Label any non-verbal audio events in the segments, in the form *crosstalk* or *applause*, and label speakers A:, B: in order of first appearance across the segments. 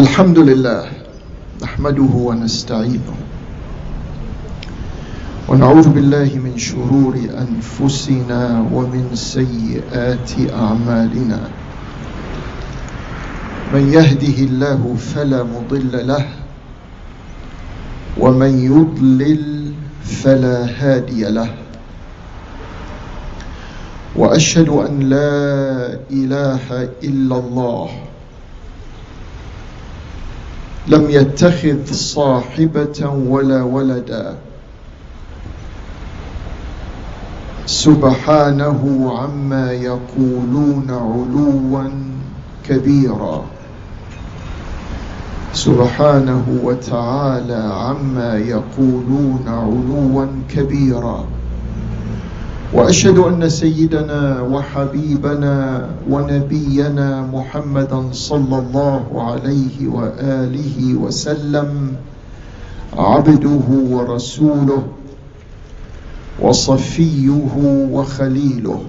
A: الحمد لله نحمده ونستعينه ونعوذ بالله من شرور أنفسنا ومن سيئات أعمالنا. من يهده الله فلا مضل له ومن يضلل فلا هادي له. وأشهد أن لا إله إلا الله لم يتخذ صاحبة ولا ولدا. سبحانه عما يقولون علوا كبيرا. سبحانه وتعالى عما يقولون علوا كبيرا. وأشهد أن سيدنا وحبيبنا ونبينا محمدا صلى الله عليه وآله وسلم عبده ورسوله وصفيه وخليله.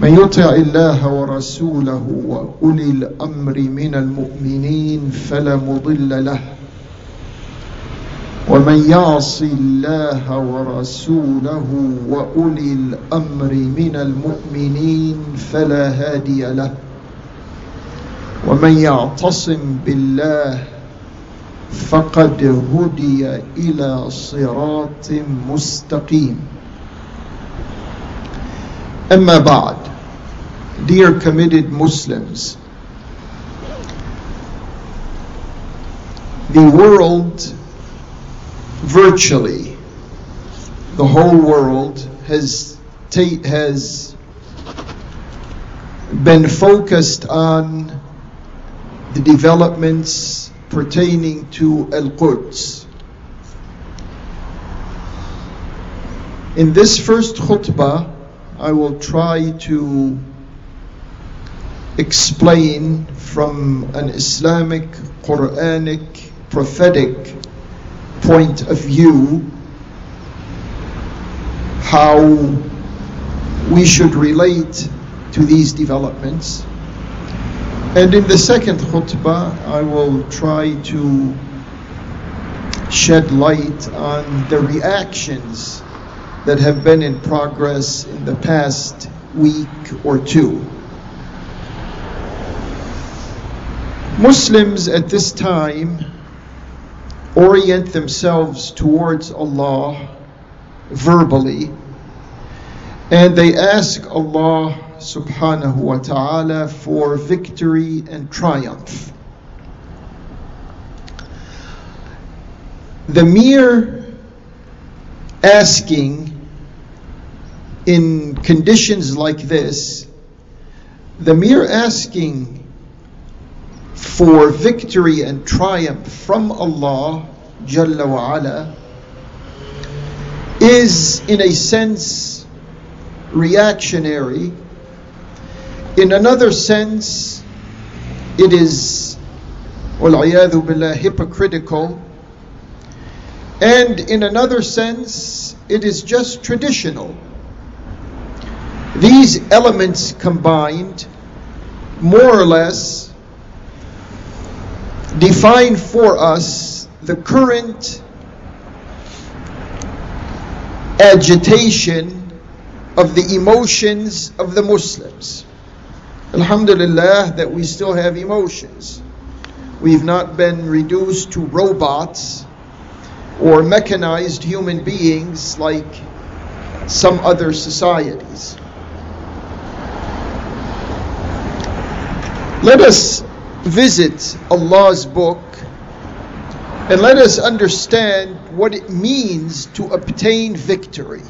A: من يطع الله ورسوله وأولي الأمر من المؤمنين فلا مضل له. ومن يعص الله ورسوله وأولي الأمر من المؤمنين فلا هادي له. ومن يعتصم بالله فقد هدي إلى صراط مستقيم. أما بعد dear committed muslims the world virtually the whole world has has been focused on the developments pertaining to Al Quds. In this first khutbah, I will try to explain from an Islamic, Quranic, prophetic point of view how we should relate to these developments. And in the second khutbah, I will try to shed light on the reactions that have been in progress in the past week or two. Muslims at this time orient themselves towards Allah verbally and they ask Allah subhanahu wa ta'ala for victory and triumph. The mere asking in conditions like this, the mere asking for victory and triumph from Allah Jalla wa ala is in a sense reactionary. In another sense, it is billah, hypocritical. And in another sense, it is just traditional. These elements combined, more or less, define for us the current agitation of the emotions of the Muslims. Alhamdulillah that we still have emotions. We've not been reduced to robots or mechanized human beings like some other societies. Let us visit Allah's book and let us understand what it means to obtain victory.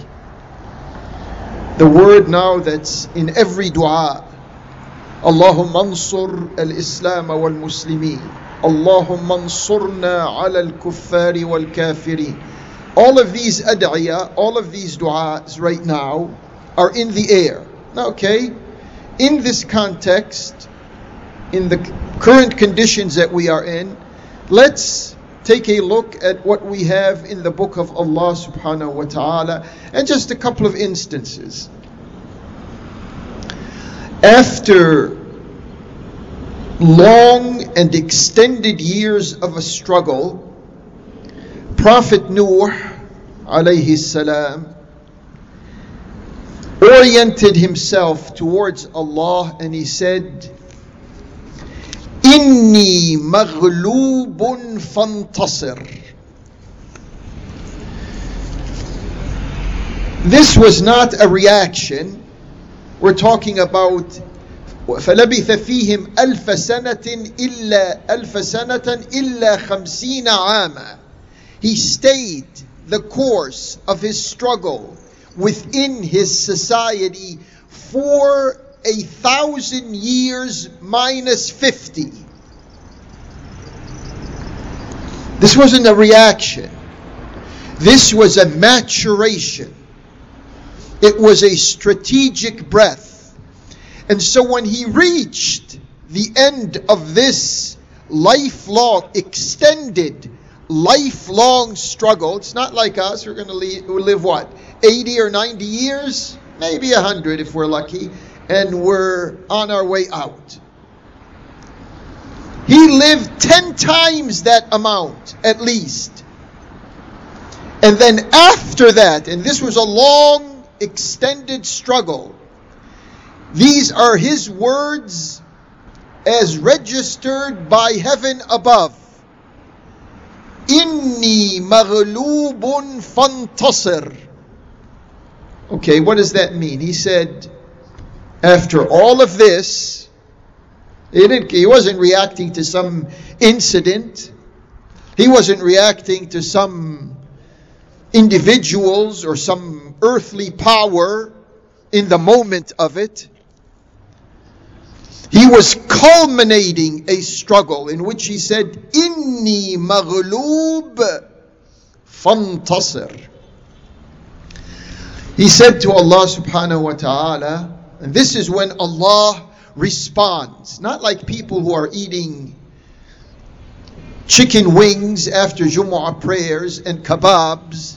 A: The word now that's in every dua Allahumma ansur al-Islam wal-Muslimin Allahumma ansurna ala al-kuffari wal-kafirin All of these ad'iyah, all of these du'as right now are in the air. Okay? In this context, in the current conditions that we are in, let's take a look at what we have in the book of Allah subhanahu wa ta'ala and just a couple of instances. After long and extended years of a struggle, Prophet Nuh alayhi salam oriented himself towards Allah and he said, Inni maghlubun fantasir. This was not a reaction. We're talking about فلبث فيهم ألف سنة إلا ألف سنة إلا خمسين عاما. He stayed the course of his struggle within his society for a thousand years minus 50. This wasn't a reaction. This was a maturation. It was a strategic breath. And so when he reached the end of this lifelong, extended, lifelong struggle, it's not like us, we're going to live, live what? 80 or 90 years? Maybe 100 if we're lucky, and we're on our way out. He lived 10 times that amount, at least. And then after that, and this was a long extended struggle. These are his words as registered by heaven above. Inni maghlubun fantasir. Okay, what does that mean? He said, after all of this, he, wasn't reacting to some incident. He wasn't reacting to some individuals or some earthly power in the moment of it. He was culminating a struggle in which he said, Inni maghloob fantasir. He said to Allah subhanahu wa ta'ala, and this is when Allah responds, not like people who are eating chicken wings after Jumu'ah prayers and kebabs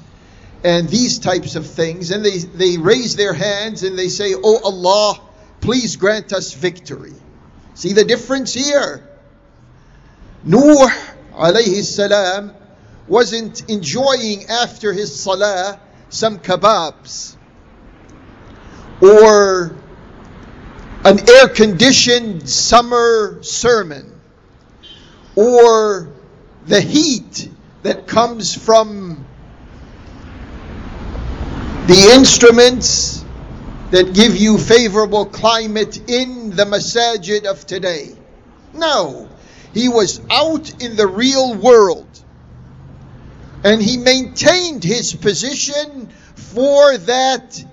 A: and these types of things. And they, they raise their hands and they say, Oh Allah, please grant us victory. See the difference here? Nuh alayhi salam wasn't enjoying after his salah some kebabs or an air conditioned summer sermon or the heat that comes from the instruments that give you favorable climate in the masajid of today. No, he was out in the real world. And he maintained his position for that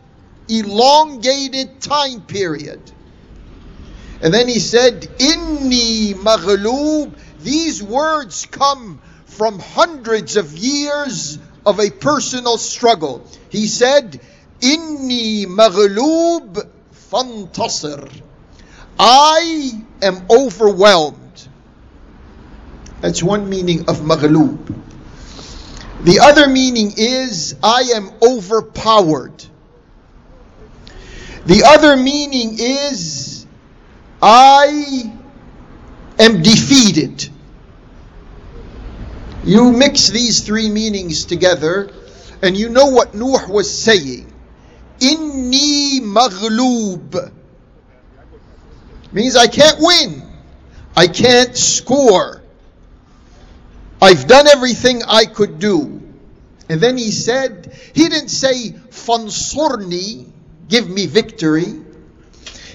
A: elongated time period. And then he said, Inni maghloob. These words come from hundreds of years of a personal struggle. He said, Inni maghloob fantasir. I am overwhelmed. That's one meaning of maghloob. The other meaning is I am overpowered. The other meaning is I am defeated. You mix these three meanings together, and you know what Nuh was saying. Inni maghloob. Means I can't win. I can't score. I've done everything I could do. And then he said, he didn't say, fansurni, give me victory.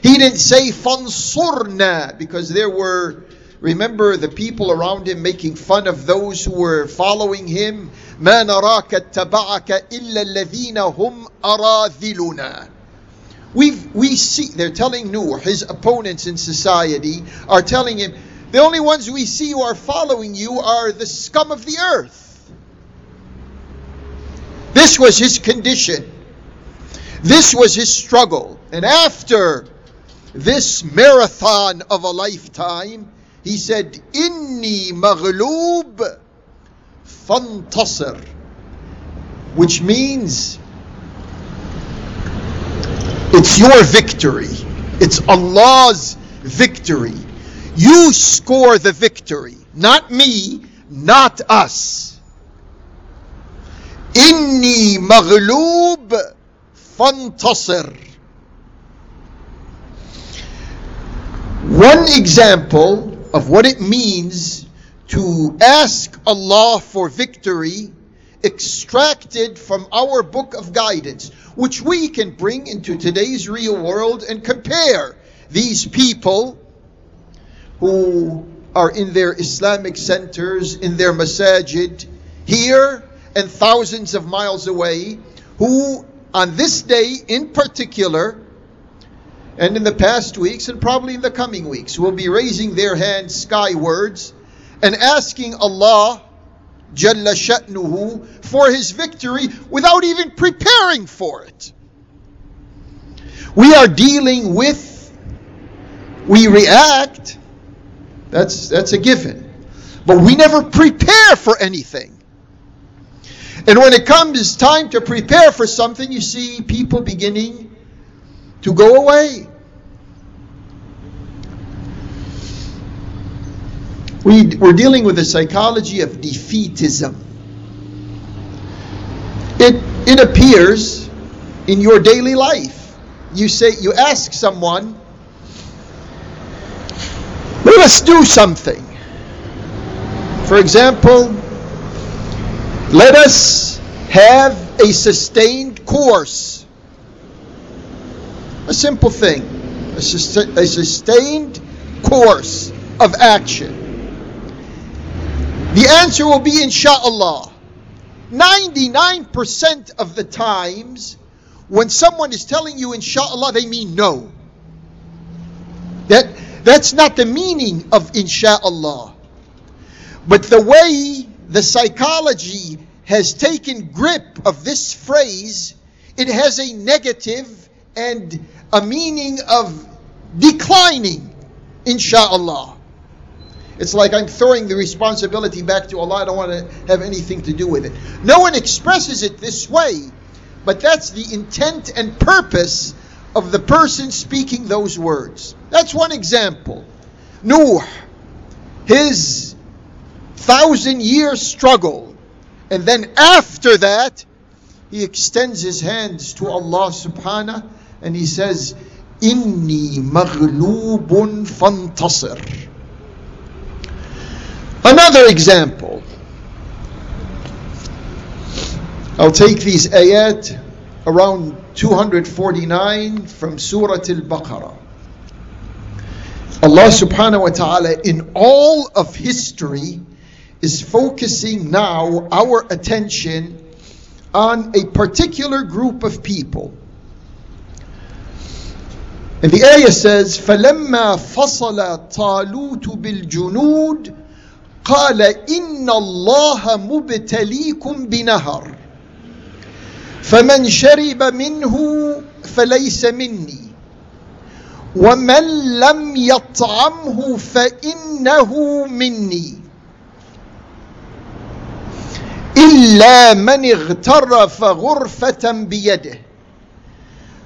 A: He didn't say fansurna because there were, remember the people around him making fun of those who were following him. ما نراك اتبعك إلا الذين هم we we see, they're telling Nuh, his opponents in society are telling him, the only ones we see who are following you are the scum of the earth. This was his condition. This was his struggle. And after this marathon of a lifetime, he said, Inni maghloob fantasir, which means it's your victory. It's Allah's victory. You score the victory, not me, not us. Inni maghlub fantasir. One example of what it means to ask Allah for victory extracted from our book of guidance, which we can bring into today's real world and compare these people who are in their Islamic centers, in their masajid, here and thousands of miles away, who on this day in particular, and in the past weeks, and probably in the coming weeks, will be raising their hands skywards and asking Allah Jalla Sha'nuhu for his victory without even preparing for it. We are dealing with, we react, that's, that's a given. But we never prepare for anything. And when it comes time to prepare for something, you see people beginning to go away. We, we're dealing with the psychology of defeatism. It, it appears in your daily life. You say, you ask someone, let us do something. For example, let us have a sustained course. A simple thing. A, a sustained course of action. The answer will be insha'Allah. 99% of the times when someone is telling you insha'Allah, they mean no. That, that's not the meaning of insha'Allah. But the way the psychology has taken grip of this phrase, it has a negative and a meaning of declining, insha'Allah. It's like I'm throwing the responsibility back to Allah. I don't want to have anything to do with it. No one expresses it this way, but that's the intent and purpose of the person speaking those words. That's one example. Nuh, his thousand year struggle, and then after that, he extends his hands to Allah subhanahu and he says, Inni maghlubun fantasir. Another example. I'll take these ayat around 249 from Surah Al-Baqarah. Allah subhanahu wa ta'ala in all of history is focusing now our attention on a particular group of people. And the ayah says, فَلَمَّا فَصَلَ طَالُوتُ بِالْجُنُودِ قال إن الله مبتليكم بنهر فمن شرب منه فليس مني ومن لم يطعمه فإنه مني إلا من اغترف غرفة بيده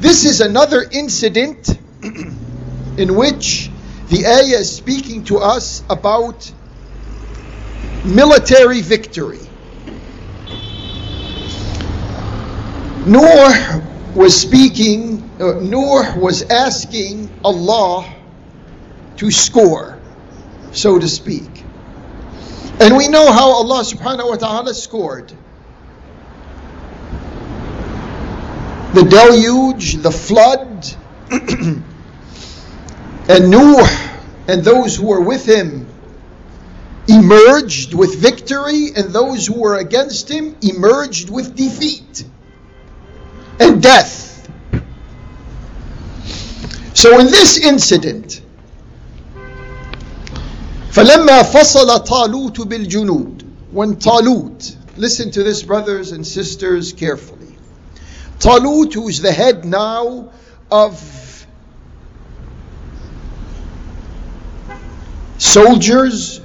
A: This is another incident *clears throat* in which the ayah is speaking to us about military victory. Nuh was speaking, uh, Nuh was asking Allah to score, so to speak. And we know how Allah subhanahu wa ta'ala scored. the deluge, the flood, *clears throat* and Nuh and those who were with him emerged with victory, and those who were against him emerged with defeat and death. So, in this incident, فلما فصل طالوت بالجنود when Talut listen to this brothers and sisters carefully Talut who is the head now of soldiers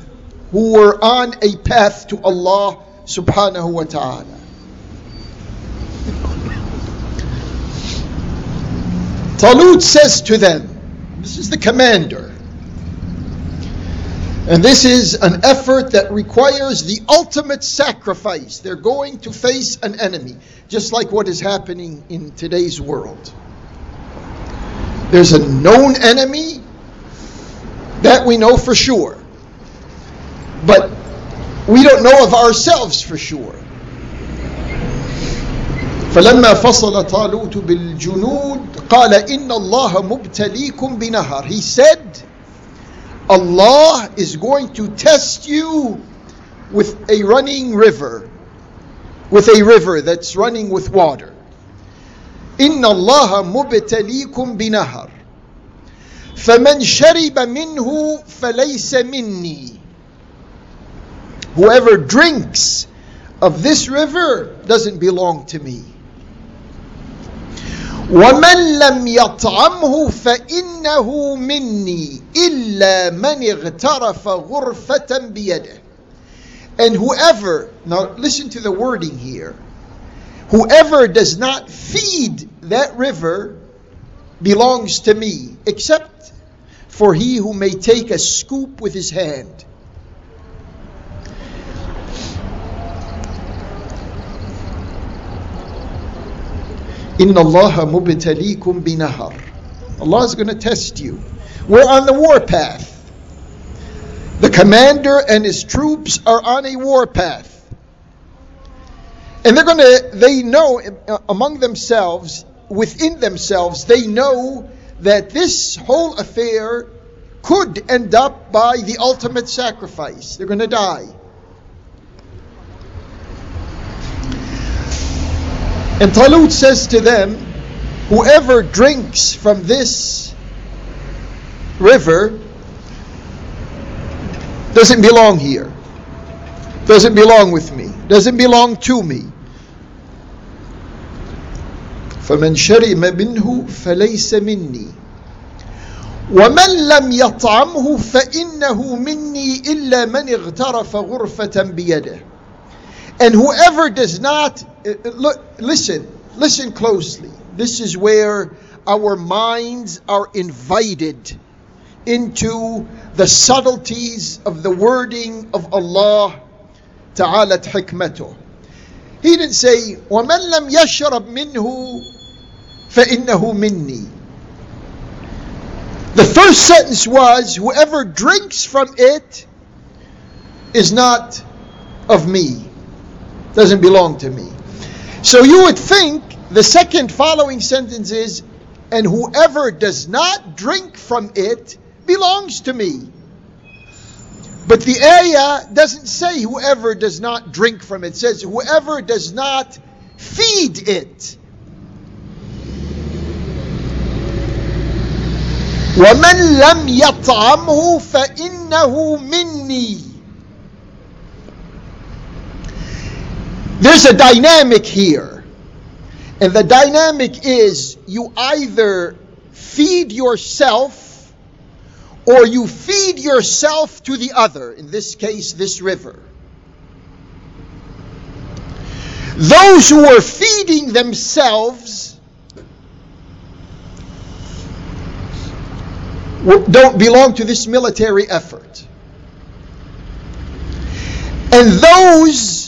A: who were on a path to Allah subhanahu wa ta'ala. Talut says to them, this is the commander, and this is an effort that requires the ultimate sacrifice. They're going to face an enemy, just like what is happening in today's world. There's a known enemy that we know for sure, but we don't know of ourselves for sure. فلما فصل طالوت بالجنود قال إن الله مبتليكم بنهر He said Allah is going to test you with a running river with a river that's running with water إن الله مبتليكم بنهر فمن شرب منه فليس مني Whoever drinks of this river doesn't belong to me. ومن لم يطعمه فإنه مني إلا من اغترف غرفة بيده and whoever now listen to the wording here whoever does not feed that river belongs to me except for he who may take a scoop with his hand Inna Allah mubtalikum binahar. Allah is going to test you. We're on the warpath. The commander and his troops are on a warpath. And they're going to, they know uh, among themselves, within themselves, they know that this whole affair could end up by the ultimate sacrifice. They're going to die. And Talut says to them, Whoever drinks from this river doesn't belong here, doesn't belong with me, doesn't belong to me. فمن شرب منه فليس مني ومن لم يطعمه فإنه مني إلا من اغترف غرفة بيده and whoever does not uh, look, listen, listen closely. This is where our minds are invited into the subtleties of the wording of Allah Ta'ala hikmatuh. He didn't say, وَمَنْ لَمْ يَشْرَبْ مِنْهُ فَإِنَّهُ مِنِّي The first sentence was, whoever drinks from it is not of me doesn't belong to me. So you would think the second following sentence is, and whoever does not drink from it belongs to me. But the ayah doesn't say whoever does not drink from it. It says whoever does not feed it. ومن لم يطعمه فإنه مني There's a dynamic here. And the dynamic is you either feed yourself or you feed yourself to the other, in this case, this river. Those who are feeding themselves don't belong to this military effort. And those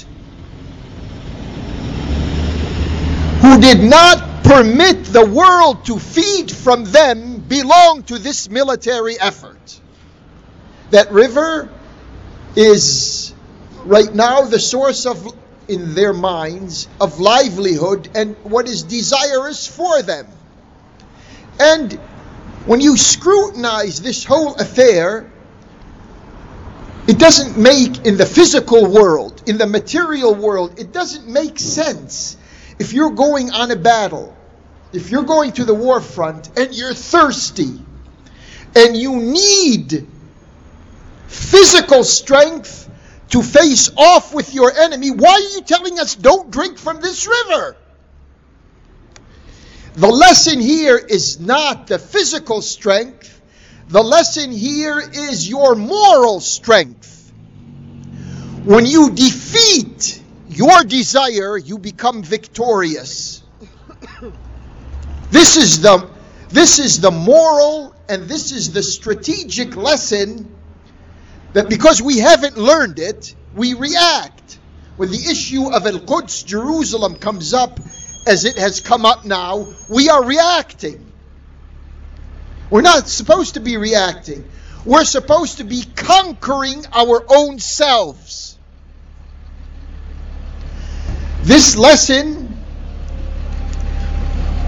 A: who did not permit the world to feed from them belong to this military effort. That river is right now the source of, in their minds, of livelihood and what is desirous for them. And when you scrutinize this whole affair, it doesn't make in the physical world, in the material world, it doesn't make sense if you're going on a battle, if you're going to the war front and you're thirsty and you need physical strength to face off with your enemy, why are you telling us don't drink from this river? The lesson here is not the physical strength, the lesson here is your moral strength. When you defeat your desire, you become victorious. This is the this is the moral and this is the strategic lesson that because we haven't learned it, we react. When the issue of Al Quds, Jerusalem, comes up as it has come up now, we are reacting. We're not supposed to be reacting. We're supposed to be conquering our own selves. This lesson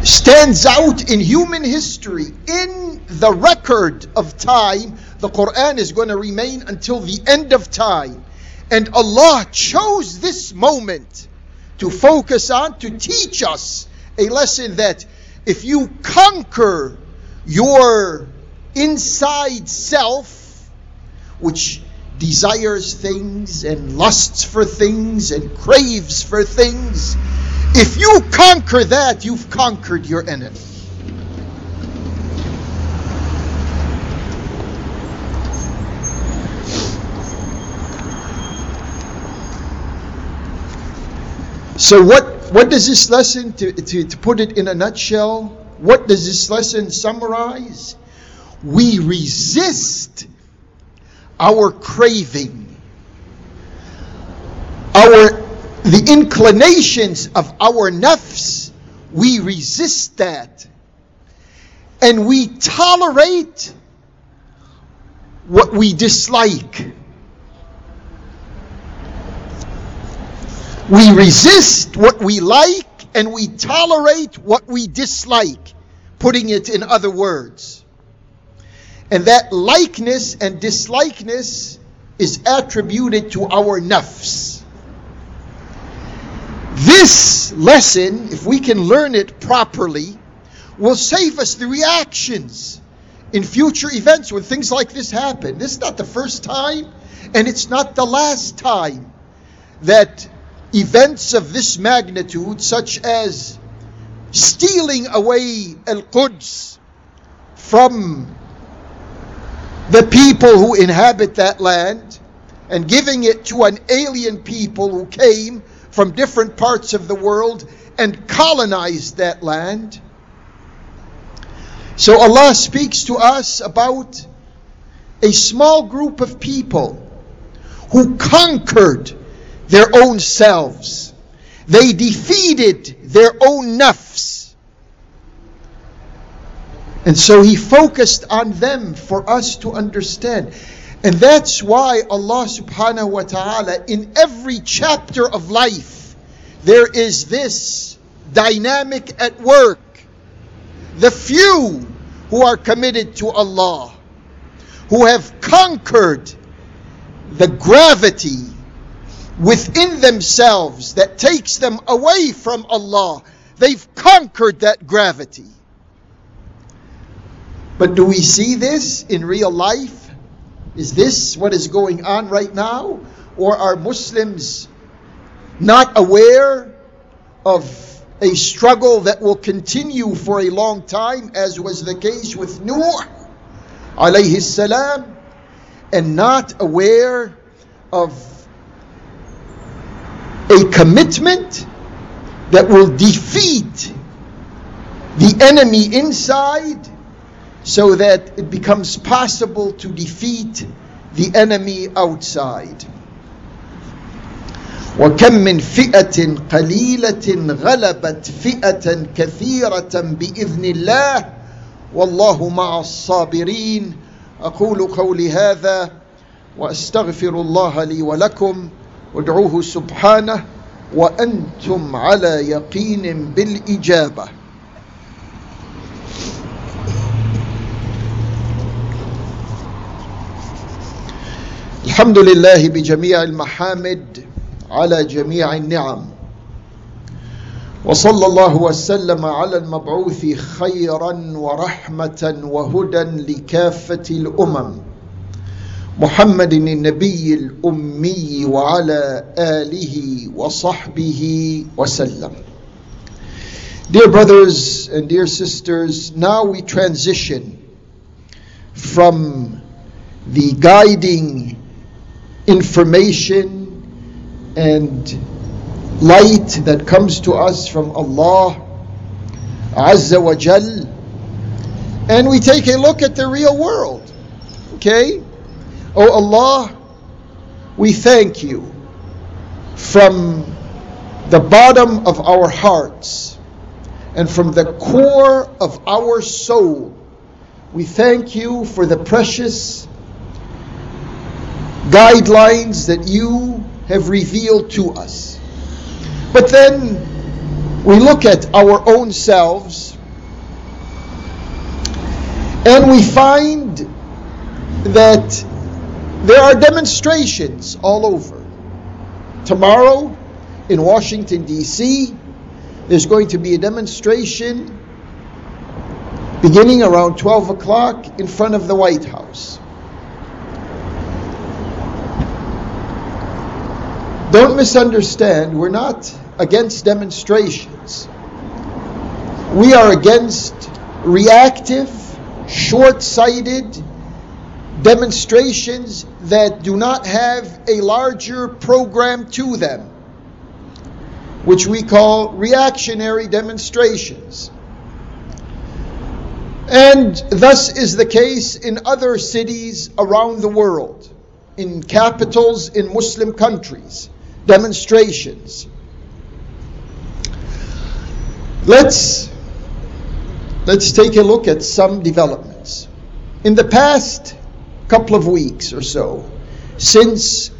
A: stands out in human history. In the record of time, the Quran is going to remain until the end of time. And Allah chose this moment to focus on, to teach us a lesson that if you conquer your inside self, which desires things and lusts for things and craves for things, if you conquer that, you've conquered your enemy. So what, what does this lesson, to, to, to put it in a nutshell, what does this lesson summarize? We resist our craving, our the inclinations of our nafs, we resist that. And we tolerate what we dislike. We resist what we like and we tolerate what we dislike, putting it in other words. And that likeness and dislikeness is attributed to our nafs. This lesson, if we can learn it properly, will save us the reactions in future events when things like this happen. This is not the first time, and it's not the last time that events of this magnitude, such as stealing away Al Quds from the people who inhabit that land and giving it to an alien people who came from different parts of the world and colonized that land. So Allah speaks to us about a small group of people who conquered their own selves. They defeated their own nafs. And so he focused on them for us to understand. And that's why Allah subhanahu wa ta'ala, in every chapter of life, there is this dynamic at work. The few who are committed to Allah, who have conquered the gravity within themselves that takes them away from Allah. They've conquered that gravity. But do we see this in real life? Is this what is going on right now? Or are Muslims not aware of a struggle that will continue for a long time, as was the case with Nuh alayhi salam, and not aware of a commitment that will defeat the enemy inside so that it becomes possible to defeat the enemy outside. وكم من فئة قليلة غلبت فئة كثيرة بإذن الله والله مع الصابرين أقول قولي هذا وأستغفر الله لي ولكم وادعوه سبحانه وأنتم على يقين بالإجابة الحمد لله بجميع المحامد على جميع النعم وصلى الله وسلم على المبعوث خيرا ورحمة وهدى لكافة الأمم محمد النبي الأمي وعلى آله وصحبه وسلم. Dear brothers and dear sisters, now we transition from the guiding information and light that comes to us from Allah Azza wa Jal and we take a look at the real world. Okay? Oh Allah, we thank you from the bottom of our hearts and from the core of our soul. We thank you for the precious guidelines that you have revealed to us. But then we look at our own selves and we find that there are demonstrations all over. Tomorrow in Washington, D.C., there's going to be a demonstration beginning around 12 o'clock in front of the White House. Don't misunderstand, we're not against demonstrations. We are against reactive, short sighted demonstrations that do not have a larger program to them, which we call reactionary demonstrations. And thus is the case in other cities around the world, in capitals in Muslim countries demonstrations. Let's let's take a look at some developments. In the past couple of weeks or so, since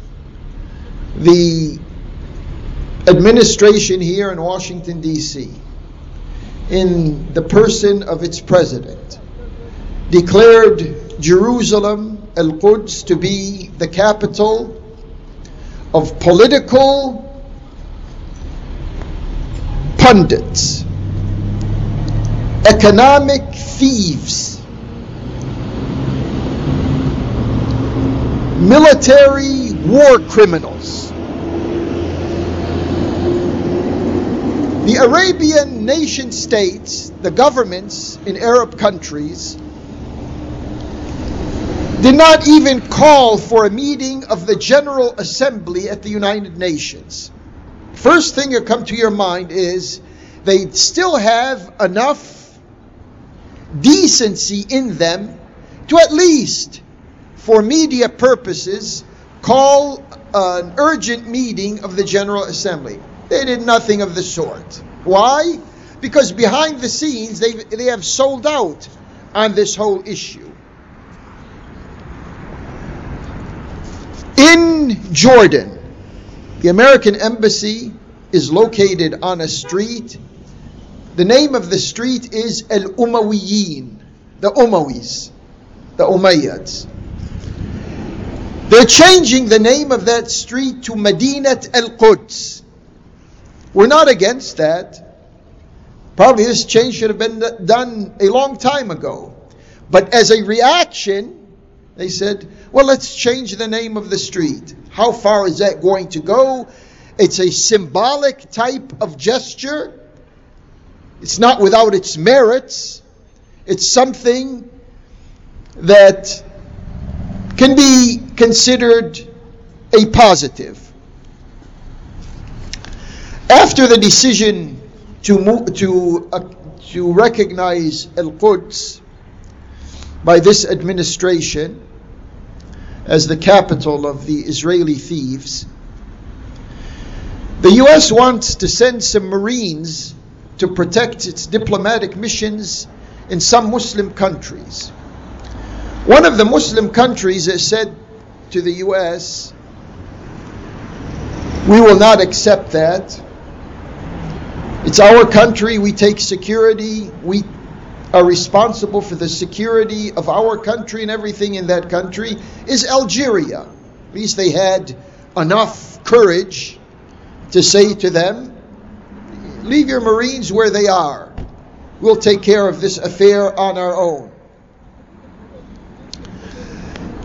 A: the administration here in Washington, D.C., in the person of its president, declared Jerusalem, Al Quds, to be the capital of political pundits, economic thieves, military war criminals. The Arabian nation states, the governments in Arab countries, did not even call for a meeting of the General Assembly at the United Nations. First thing that come to your mind is they still have enough decency in them to at least, for media purposes, call an urgent meeting of the General Assembly. They did nothing of the sort. Why? Because behind the scenes, they, they have sold out on this whole issue. In Jordan, the American embassy is located on a street. The name of the street is Al Umayyin, the Umayyas, the Umayyads. They're changing the name of that street to Madinat Al Quds. We're not against that. Probably this change should have been done a long time ago. But as a reaction, they said, well, let's change the name of the street. How far is that going to go? It's a symbolic type of gesture. It's not without its merits. It's something that can be considered a positive. After the decision to move, to uh, to recognize Al Quds by this administration, as the capital of the Israeli thieves. The US wants to send some Marines to protect its diplomatic missions in some Muslim countries. One of the Muslim countries has said to the US, We will not accept that. It's our country, we take security, we are responsible for the security of our country and everything in that country is Algeria. At least they had enough courage to say to them, Leave your Marines where they are. We'll take care of this affair on our own.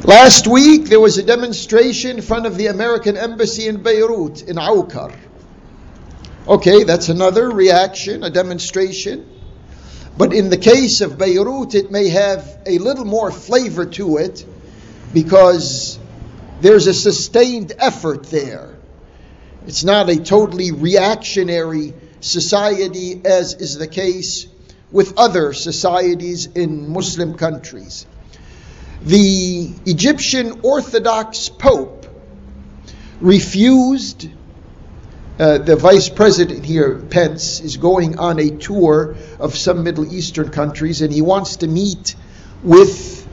A: Last week there was a demonstration in front of the American embassy in Beirut, in Aukar. Okay, that's another reaction, a demonstration. But in the case of Beirut, it may have a little more flavor to it because there's a sustained effort there. It's not a totally reactionary society as is the case with other societies in Muslim countries. The Egyptian Orthodox Pope refused uh, the vice president here, Pence, is going on a tour of some Middle Eastern countries and he wants to meet with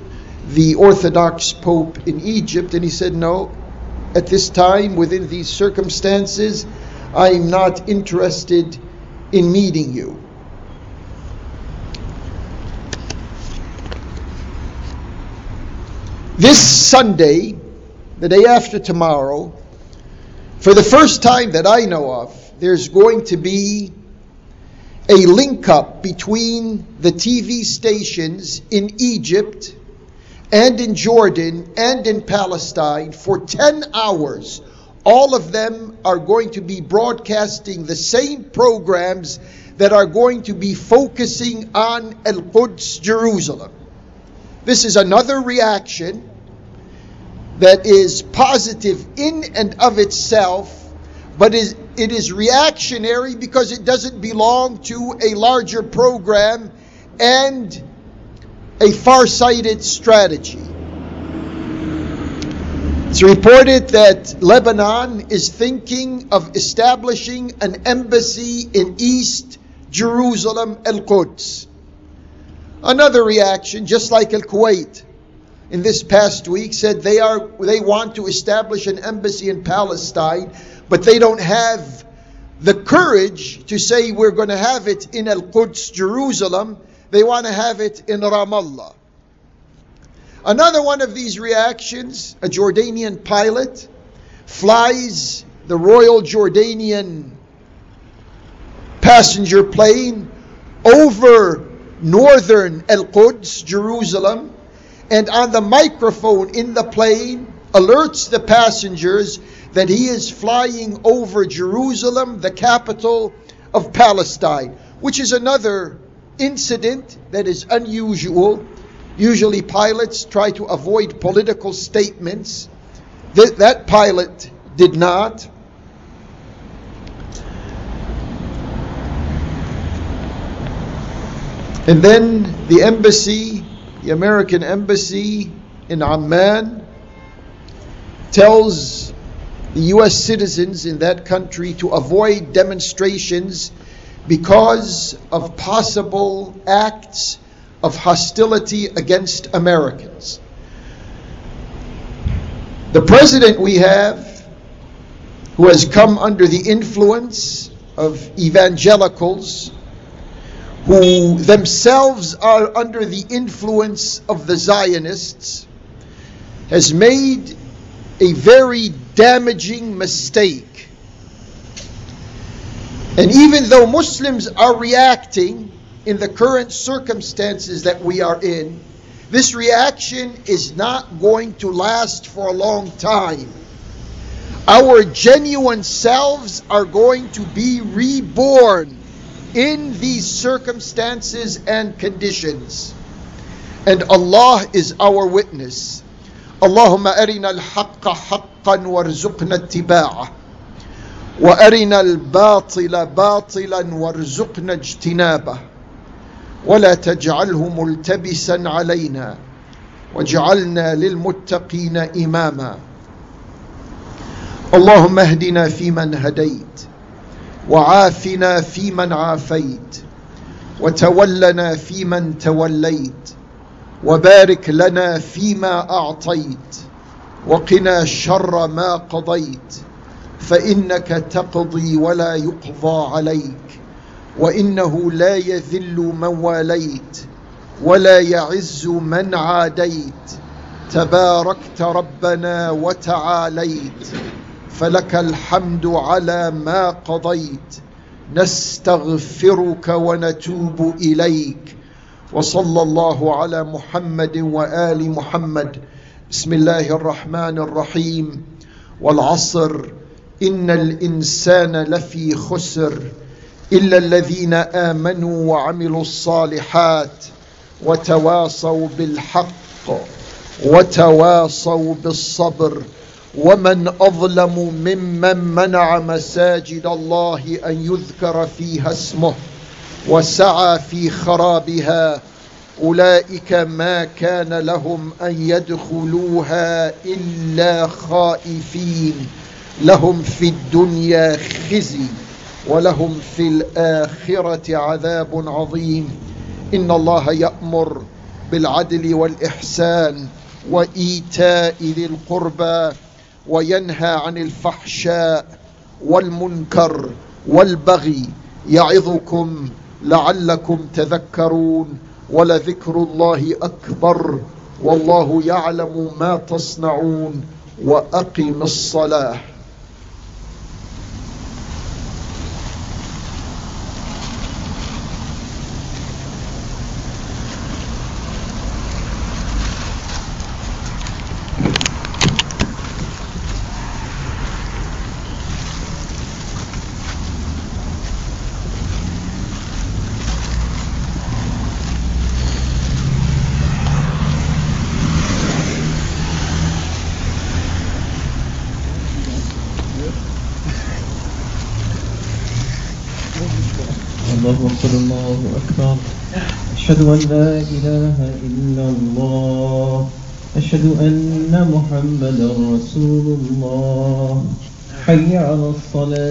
A: the Orthodox Pope in Egypt. And he said, No, at this time, within these circumstances, I am not interested in meeting you. This Sunday, the day after tomorrow, for the first time that I know of, there's going to be a link up between the TV stations in Egypt and in Jordan and in Palestine for 10 hours. All of them are going to be broadcasting the same programs that are going to be focusing on Al Quds, Jerusalem. This is another reaction that is positive in and of itself, but is, it is reactionary because it doesn't belong to a larger program and a far-sighted strategy. It's reported that Lebanon is thinking of establishing an embassy in East Jerusalem, Al Quds. Another reaction, just like Al Kuwait in this past week said they are they want to establish an embassy in Palestine, but they don't have the courage to say we're going to have it in Al Quds, Jerusalem. They want to have it in Ramallah. Another one of these reactions, a Jordanian pilot flies the Royal Jordanian passenger plane over northern Al Quds, Jerusalem, and on the microphone in the plane alerts the passengers that he is flying over Jerusalem, the capital of Palestine, which is another incident that is unusual. Usually, pilots try to avoid political statements. That, that pilot did not. And then the embassy the American embassy in Amman tells the US citizens in that country to avoid demonstrations because of possible acts of hostility against Americans. The president we have, who has come under the influence of evangelicals, who themselves are under the influence of the Zionists, has made a very damaging mistake. And even though Muslims are reacting in the current circumstances that we are in, this reaction is not going to last for a long time. Our genuine selves are going to be reborn in these circumstances and conditions. And Allah is our witness. اللهم أرنا الحق حقا وارزقنا اتباعه وأرنا الباطل باطلا وارزقنا اجتنابه ولا تجعله ملتبسا علينا واجعلنا للمتقين إماما اللهم اهدنا فيمن هديت وعافنا فيمن عافيت وتولنا فيمن توليت وبارك لنا فيما أعطيت وقنا شر ما قضيت فإنك تقضي ولا يقضى عليك وإنه لا يذل من واليت ولا يعز من عاديت تباركت ربنا وتعاليت. فلك الحمد على ما قضيت. نستغفرك ونتوب إليك. وصلى الله على محمد وآل محمد. بسم الله الرحمن الرحيم. والعصر. إن الإنسان لفي خسر. إلا الذين آمنوا وعملوا الصالحات وتواصوا بالحق وتواصوا بالصبر. ومن أظلم ممن منع مساجد الله أن يذكر فيها اسمه وسعى في خرابها أولئك ما كان لهم أن يدخلوها إلا خائفين لهم في الدنيا خزي ولهم في الآخرة عذاب عظيم إن الله يأمر بالعدل والإحسان وإيتاء ذي القربى وينهى عن الفحشاء والمنكر والبغي يعظكم لعلكم تذكرون ولذكر الله أكبر والله يعلم ما تصنعون وأقم الصلاة
B: الله أكبر الله أكبر أشهد أن لا إله إلا الله. أشهد أن محمدا رسول الله. حي على الصلاة